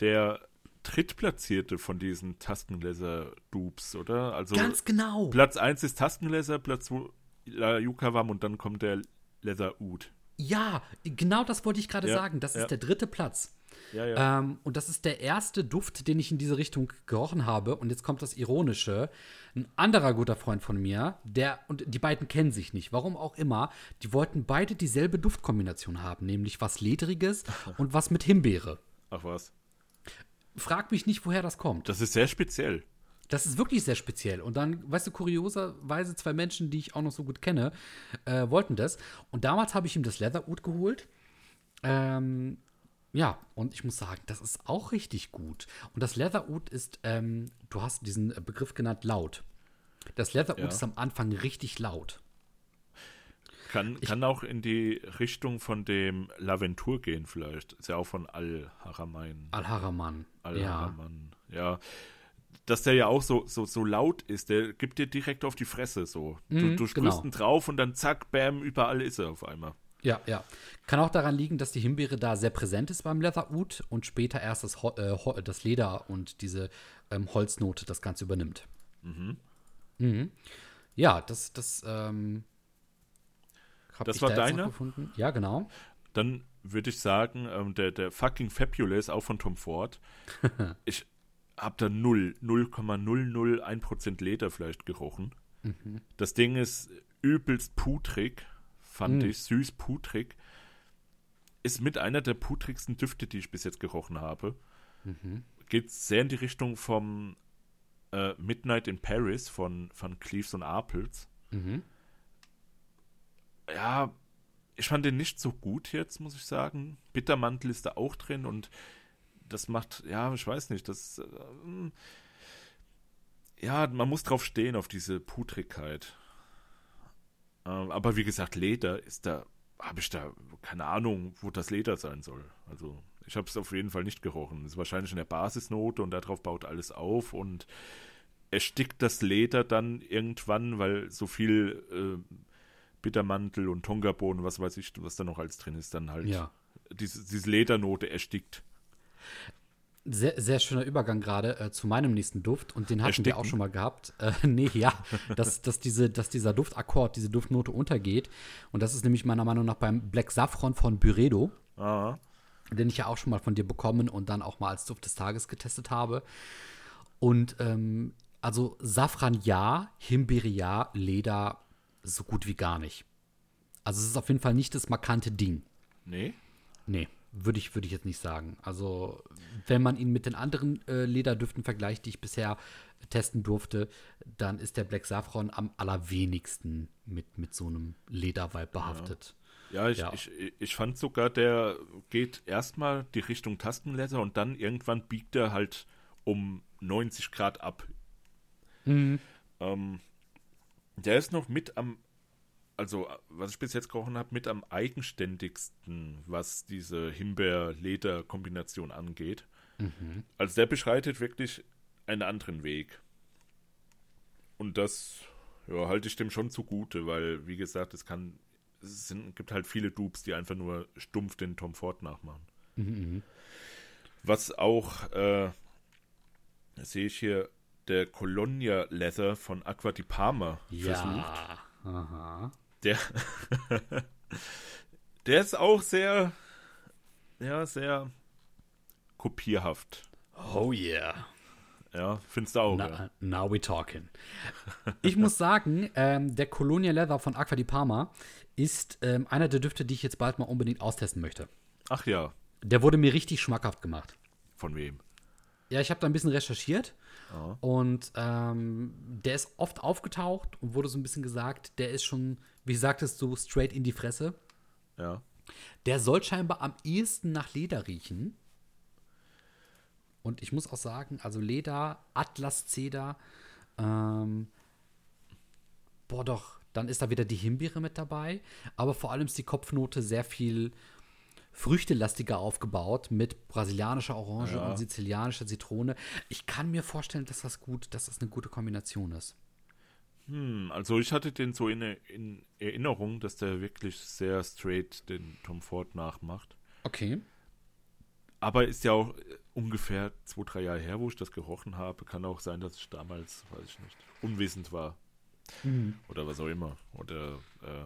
der drittplatzierte von diesen Tastenleser-Dupes, oder? Also Ganz genau. Platz 1 ist Tastenleser, Platz 2 La Yukawam und dann kommt der Leather Oud. Ja, genau das wollte ich gerade Ja, sagen. Das ist ja. der dritte Platz. Ja, ja. Ähm, und das ist der erste Duft, den ich in diese Richtung gerochen habe. Und jetzt kommt das Ironische. Ein anderer guter Freund von mir, der, und die beiden kennen sich nicht, warum auch immer, die wollten beide dieselbe Duftkombination haben, nämlich was Ledriges und was mit Himbeere. Ach was. Frag mich nicht, woher das kommt. Das ist sehr speziell. Das ist wirklich sehr speziell. Und dann, weißt du, kurioserweise zwei Menschen, die ich auch noch so gut kenne, äh, wollten das. Und damals habe ich ihm das Leatherwood geholt. Ähm, ja, und ich muss sagen, das ist auch richtig gut. Und das Leatherwood ist, ähm, du hast diesen Begriff genannt, laut. Das Leatherwood Ja. ist am Anfang richtig laut. Kann, kann auch in die Richtung von dem Laventur gehen, vielleicht. Ist ja auch von Al-Haramain. Al-Haraman. Ja. Al-Haraman. Ja. Dass der ja auch so, so, so laut ist, der gibt dir direkt auf die Fresse so. Du, Mhm, du sprühst genau. ihn drauf und dann zack, bam, überall ist er auf einmal. Ja, ja. Kann auch daran liegen, dass die Himbeere da sehr präsent ist beim Leatherwood und später erst das, Ho äh, das Leder und diese ähm, Holznote das Ganze übernimmt. Mhm. Ja, das, das, ähm, hab Das war da noch gefunden. Ja, genau. Dann würde ich sagen, ähm, der, der fucking Fabulous, auch von Tom Ford. ich habe da 0, 0,001% Leder vielleicht gerochen. Mhm. Das Ding ist übelst putrig, fand Mhm. ich, süß putrig. Ist mit einer der putrigsten Düfte, die ich bis jetzt gerochen habe. Mhm. Geht sehr in die Richtung vom äh, Midnight in Paris von, von Cleves und Apels. Mhm. Ja, ich fand den nicht so gut jetzt, muss ich sagen. Bittermantel ist da auch drin und das macht, ja, ich weiß nicht, das, ähm, ja, man muss drauf stehen, auf diese Putrigkeit. Ähm, aber wie gesagt, Leder ist da, habe ich da keine Ahnung, wo das Leder sein soll. Also, ich habe es auf jeden Fall nicht gerochen. Es ist wahrscheinlich in der Basisnote und darauf baut alles auf und erstickt das Leder dann irgendwann, weil so viel äh, Bittermantel und Tongabohnen, was weiß ich, was da noch alles drin ist, dann halt Ja. diese, diese Ledernote erstickt. Sehr, sehr schöner Übergang gerade äh, zu meinem nächsten Duft und den hatten wir Ersticken? auch schon mal gehabt. Äh, nee, ja, dass, dass, diese, dass dieser Duftakkord, diese Duftnote untergeht. Und das ist nämlich meiner Meinung nach beim Black Saffron von Byredo. Ah, den ich ja auch schon mal von dir bekommen und dann auch mal als Duft des Tages getestet habe. Und ähm, also Safran ja, Himbeere ja, Leder so gut wie gar nicht. Also es ist auf jeden Fall nicht das markante Ding. nee. Nee, würde ich, würde ich jetzt nicht sagen. Also wenn man ihn mit den anderen äh, Lederdüften vergleicht, die ich bisher testen durfte, dann ist der Black Saffron am allerwenigsten mit, mit so einem Ledervibe behaftet. Ja, ich, Ja. Ich, ich fand sogar, der geht erstmal die Richtung Tastenleser und dann irgendwann biegt er halt um 90 Grad ab. Mhm. Ähm, der ist noch mit am, also was ich bis jetzt gerochen habe, mit am eigenständigsten, was diese Himbeer-Leder-Kombination angeht. Also der beschreitet wirklich einen anderen Weg. Und das ja, halte ich dem schon zugute, weil, wie gesagt, es kann, es sind, gibt halt viele Dupes, die einfach nur stumpf den Tom Ford nachmachen. Was auch, äh, sehe ich hier, der Colonia Leather von Aqua di Parma versucht. Ja. Aha. Der, der ist auch sehr, ja, sehr kopierhaft. Oh yeah. Ja, findest du auch, ja. Na, now we talking. Ich muss sagen, ähm, der Colonia Leather von Aqua di Parma ist ähm, einer der Düfte, die ich jetzt bald mal unbedingt austesten möchte. Ach ja, Der wurde mir richtig schmackhaft gemacht. von wem? Ja, ich habe da ein bisschen recherchiert Ja. und ähm, der ist oft aufgetaucht und wurde so ein bisschen gesagt, der ist schon, wie sagtest du, straight in die Fresse. Ja. Der soll scheinbar am ehesten nach Leder riechen. Und ich muss auch sagen, also Leder, Atlas Zeder, ähm, boah doch, dann ist da wieder die Himbeere mit dabei. Aber vor allem ist die Kopfnote sehr viel früchtelastiger aufgebaut mit brasilianischer Orange Ja. und sizilianischer Zitrone. Ich kann mir vorstellen, dass das gut, dass das eine gute Kombination ist. Hm, also ich hatte den so in, in Erinnerung, dass der wirklich sehr straight den Tom Ford nachmacht. Okay. Aber ist ja auch äh, ungefähr zwei, drei Jahre her, wo ich das gerochen habe. Kann auch sein, dass ich damals, weiß ich nicht, unwissend war. Oder was auch immer. Oder äh,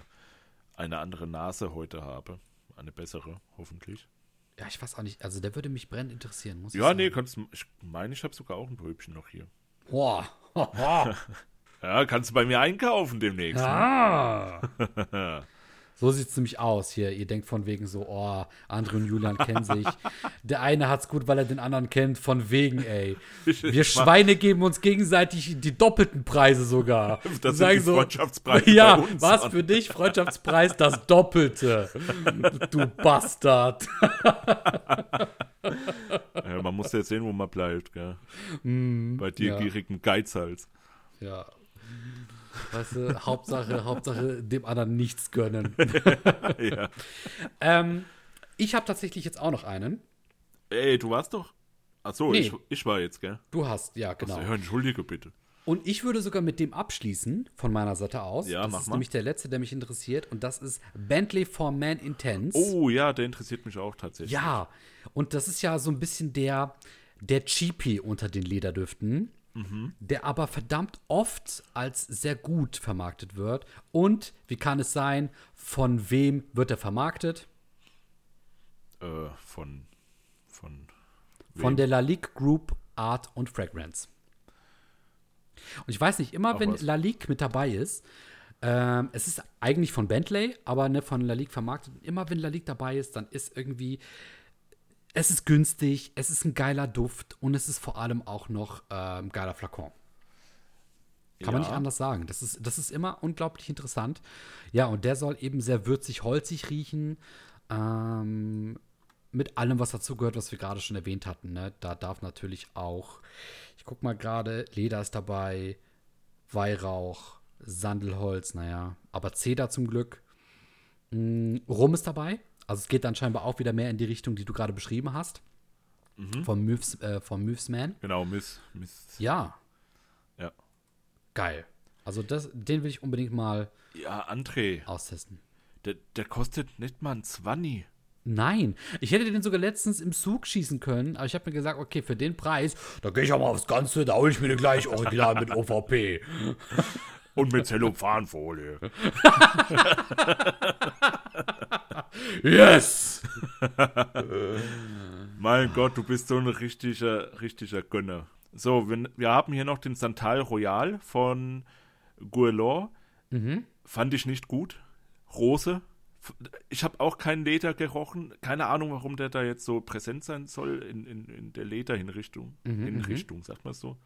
eine andere Nase heute habe. Eine bessere, hoffentlich. Ja, ich weiß auch nicht. Also der würde mich brennend interessieren, muss ich Ja, sagen. nee, kannst du. Ich meine, ich habe sogar auch ein Pröbchen noch hier. Boah. Ja, kannst du bei mir einkaufen demnächst. ne? So sieht es nämlich aus hier. Ihr denkt von wegen so, oh, André und Julian kennen sich. Der eine hat's gut, weil er den anderen kennt. Von wegen, ey. Wir Schweine geben uns gegenseitig die doppelten Preise sogar. Das sind die Freundschaftspreise Ja, was für dich? Freundschaftspreis das Doppelte. Du Bastard. Ja, man muss ja sehen, wo man bleibt, gell? Bei dir Mm, ja. gierigen Geizhals. Ja. Weißt du, Hauptsache, Hauptsache dem anderen nichts gönnen. ja. ähm, ich habe tatsächlich jetzt auch noch einen. Ey, du warst doch. Achso, Nee. ich, ich war jetzt, gell? Du hast, ja, genau. Also, ja, entschuldige bitte. Und ich würde sogar mit dem abschließen, von meiner Seite aus. Ja, das mach ist mal. nämlich der letzte, der mich interessiert. Und das ist Bentley for Man Intense. Oh ja, der interessiert mich auch tatsächlich. Ja, und das ist ja so ein bisschen der, der Cheapie unter den Lederdüften, Mhm. der aber verdammt oft als sehr gut vermarktet wird. Und wie kann es sein, von wem wird er vermarktet? Äh, von. Von. Von wem? der Lalique Group Art und Fragrance. Und ich weiß nicht, immer Ach wenn was. Lalique mit dabei ist, ähm, es ist eigentlich von Bentley, aber ne, von Lalique vermarktet. Immer wenn Lalique dabei ist, dann ist irgendwie, es ist günstig, es ist ein geiler Duft und es ist vor allem auch noch ähm, geiler Flakon. Kann man Ja. nicht anders sagen. Das ist, das ist immer unglaublich interessant. Ja, und der soll eben sehr würzig, holzig riechen. Ähm, mit allem, was dazugehört, was wir gerade schon erwähnt hatten. Ne? Da darf natürlich auch, ich guck mal gerade, Leder ist dabei, Weihrauch, Sandelholz, naja, aber Zeder zum Glück. Mm, Rum ist dabei. Also es geht dann scheinbar auch wieder mehr in die Richtung, die du gerade beschrieben hast. Vom Moves, äh, vom Movesman. Genau, Miss. Miss. Ja, Ja. geil. Also das, den will ich unbedingt mal Ja, André, austesten. der, der kostet nicht mal ein Zwanni. Nein, ich hätte den sogar letztens im Zug schießen können, aber ich habe mir gesagt, okay, für den Preis, da gehe ich auch mal aufs Ganze, da hole ich mir den gleich original mit OVP. Und mit Zellophanfolie. Yes! mein Gott, du bist so ein richtiger, richtiger Gönner. So, wir, wir haben hier noch den Santal Royal von Guerlain. Fand ich nicht gut. Rose. Ich habe auch kein Leder gerochen. Keine Ahnung, warum der da jetzt so präsent sein soll in, in, in der Lederhinrichtung. Hinrichtung, sagt man so.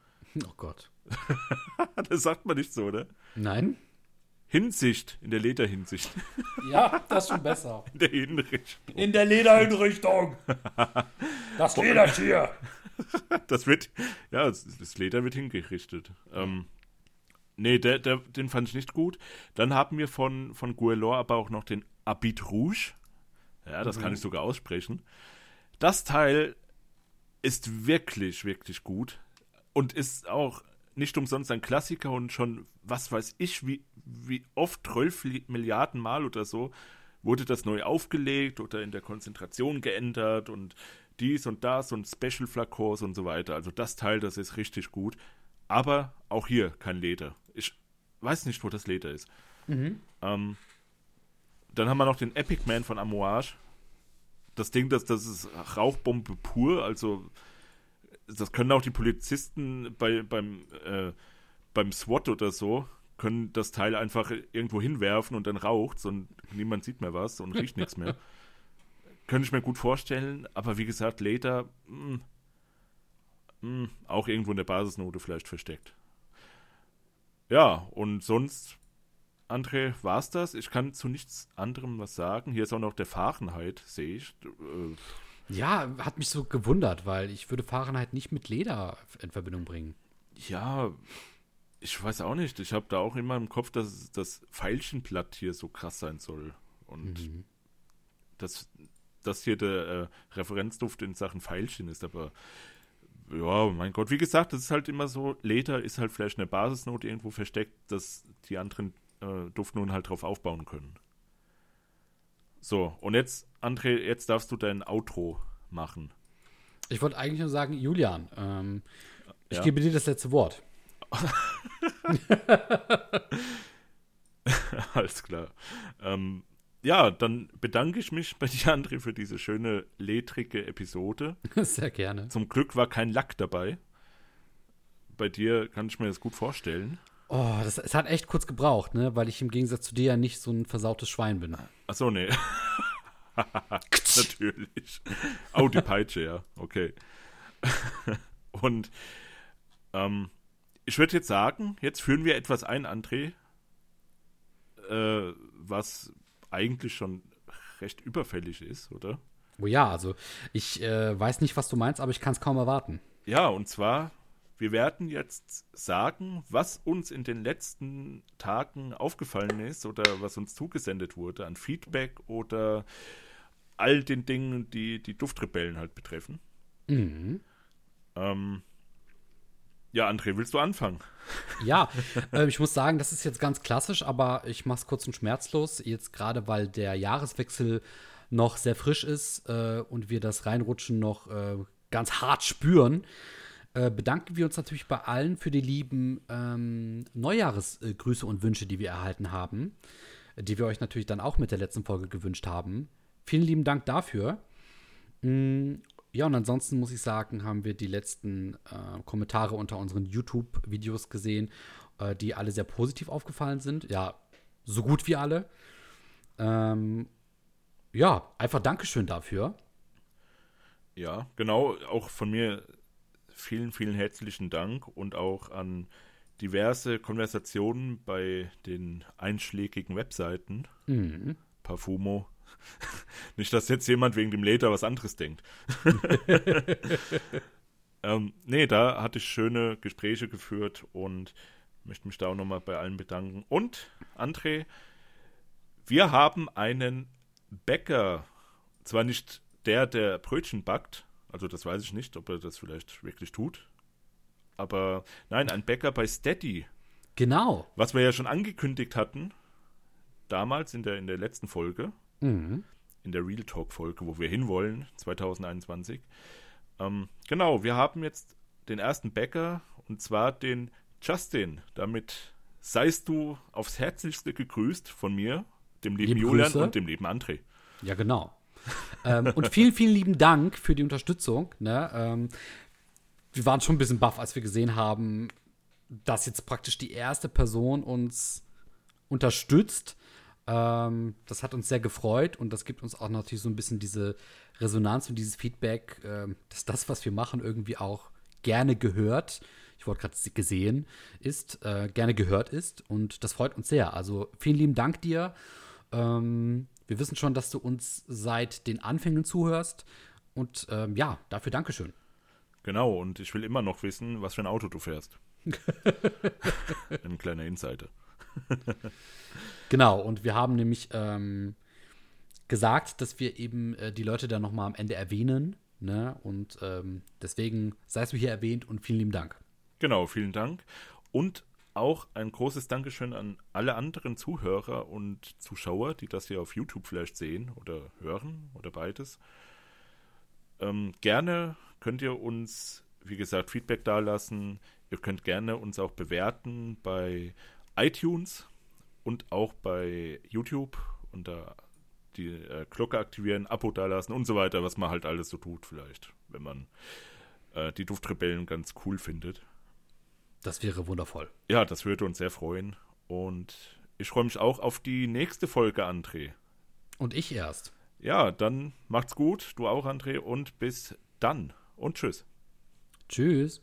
Oh Gott. Das sagt man nicht so, oder? Nein? Hinsicht, in der Lederhinsicht. Ja, das ist schon besser. In der Hinrichtung. In der Lederhinrichtung. Das Ledertier. Das wird, ja, das, Leder wird hingerichtet. Ähm, nee, der, der, den fand ich nicht gut. Dann haben wir von, von Guerlain aber auch noch den Habit Rouge. Ja, das kann ich sogar aussprechen. Das Teil ist wirklich, wirklich gut und ist auch nicht umsonst ein Klassiker und schon, was weiß ich, wie, wie oft, 12 Li- Milliarden Mal oder so, wurde das neu aufgelegt oder in der Konzentration geändert und dies und das und Special Flakons und so weiter. Also das Teil, das ist richtig gut. Aber auch hier kein Leder. Ich weiß nicht, wo das Leder ist. Ähm, dann haben wir noch den Epic Man von Amouage. Das Ding, das, das ist Rauchbombe pur. Also das können auch die Polizisten bei, beim, äh, beim SWAT oder so, können das Teil einfach irgendwo hinwerfen und dann raucht und niemand sieht mehr was und riecht nichts mehr. Könnte ich mir gut vorstellen, aber wie gesagt, Leder, mh, Hm, auch irgendwo in der Basisnote vielleicht versteckt. Ja, und sonst, André, war's das? Ich kann zu nichts anderem was sagen. Hier ist auch noch der Fahrenheit, sehe ich. Äh, ja, hat mich so gewundert, weil ich würde Fahrenheit nicht mit Leder in Verbindung bringen. Ja, ich weiß auch nicht. Ich habe da auch immer im Kopf, dass das Pfeilchenblatt hier so krass sein soll. Und mhm. dass das hier der äh, Referenzduft in Sachen Pfeilchen ist, aber ja, mein Gott, wie gesagt, das ist halt immer so, Leder ist halt vielleicht eine Basisnote irgendwo versteckt, dass die anderen äh, Duftnoten halt drauf aufbauen können. So, und jetzt, André, jetzt darfst du dein Outro machen. Ich wollte eigentlich nur sagen, Julian, ähm, ich ja. gebe dir das letzte Wort. Alles klar. Ähm, ja, dann bedanke ich mich bei dir, André, für diese schöne, ledrige Episode. Sehr gerne. Zum Glück war kein Lack dabei. Bei dir kann ich mir das gut vorstellen. Oh, das, es hat echt kurz gebraucht, ne? Weil ich im Gegensatz zu dir ja nicht so ein versautes Schwein bin. Ach so, nee. Natürlich. Oh, die Peitsche, ja. Okay. Und ähm, ich würde jetzt sagen, jetzt führen wir etwas ein, André, äh, was eigentlich schon recht überfällig ist, oder? Oh ja, also ich äh, weiß nicht, was du meinst, aber ich kann es kaum erwarten. Ja, und zwar, wir werden jetzt sagen, was uns in den letzten Tagen aufgefallen ist oder was uns zugesendet wurde an Feedback oder all den Dingen, die die Duftrebellen halt betreffen. Mhm. Ähm, ja, André, willst du anfangen? Ja, äh, ich muss sagen, das ist jetzt ganz klassisch, aber ich mache es kurz und schmerzlos. Jetzt gerade, weil der Jahreswechsel noch sehr frisch ist äh, und wir das Reinrutschen noch äh, ganz hart spüren, äh, bedanken wir uns natürlich bei allen für die lieben ähm, Neujahresgrüße und Wünsche, die wir erhalten haben, die wir euch natürlich dann auch mit der letzten Folge gewünscht haben. Vielen lieben Dank dafür. Mm, ja, und ansonsten muss ich sagen, haben wir die letzten äh, Kommentare unter unseren YouTube-Videos gesehen, äh, die alle sehr positiv aufgefallen sind. Ja, so gut wie alle. Ähm, ja, einfach Dankeschön dafür. Ja, genau, auch von mir vielen, vielen herzlichen Dank und auch an diverse Konversationen bei den einschlägigen Webseiten. Mhm. Parfumo, Nicht, dass jetzt jemand wegen dem Leder was anderes denkt. ähm, nee, da hatte ich schöne Gespräche geführt und möchte mich da auch nochmal bei allen bedanken. Und, André, wir haben einen Bäcker, zwar nicht der, der Brötchen backt, also das weiß ich nicht, ob er das vielleicht wirklich tut, aber nein, ein Bäcker bei Steady. Genau. Was wir ja schon angekündigt hatten, damals in der, in der letzten Folge. Mhm. In der Real Talk-Folge, wo wir hinwollen, 2021. Ähm, genau, wir haben jetzt den ersten Bäcker und zwar den Justin. Damit seist du aufs Herzlichste gegrüßt von mir, dem lieben Liebe Julian Grüße. und dem lieben André. Ja, genau. ähm, und vielen, vielen lieben Dank für die Unterstützung. Ne? Ähm, wir waren schon ein bisschen baff, als wir gesehen haben, dass jetzt praktisch die erste Person uns unterstützt. Ähm, das hat uns sehr gefreut und das gibt uns auch natürlich so ein bisschen diese Resonanz und dieses Feedback, ähm, dass das, was wir machen, irgendwie auch gerne gehört. Ich wollte gerade gesehen ist, äh, gerne gehört ist und das freut uns sehr. Also vielen lieben Dank dir. Ähm, wir wissen schon, dass du uns seit den Anfängen zuhörst und ähm, ja, dafür Dankeschön. Genau, und ich will immer noch wissen, was für ein Auto du fährst. ein kleiner Insider. genau, und wir haben nämlich ähm, gesagt, dass wir eben äh, die Leute dann nochmal am Ende erwähnen. Ne? Und ähm, deswegen seist du hier erwähnt und vielen lieben Dank. Genau, vielen Dank. Und auch ein großes Dankeschön an alle anderen Zuhörer und Zuschauer, die das hier auf YouTube vielleicht sehen oder hören oder beides. Ähm, gerne könnt ihr uns, wie gesagt, Feedback dalassen. Ihr könnt gerne uns auch bewerten bei iTunes und auch bei YouTube da die äh, Glocke aktivieren, Abo dalassen und so weiter, was man halt alles so tut, vielleicht, wenn man äh, die Duftrebellen ganz cool findet. Das wäre wundervoll. Ja, das würde uns sehr freuen. Und ich freue mich auch auf die nächste Folge, André. Und ich erst. Ja, dann macht's gut, du auch, André, und bis dann. Und tschüss. Tschüss.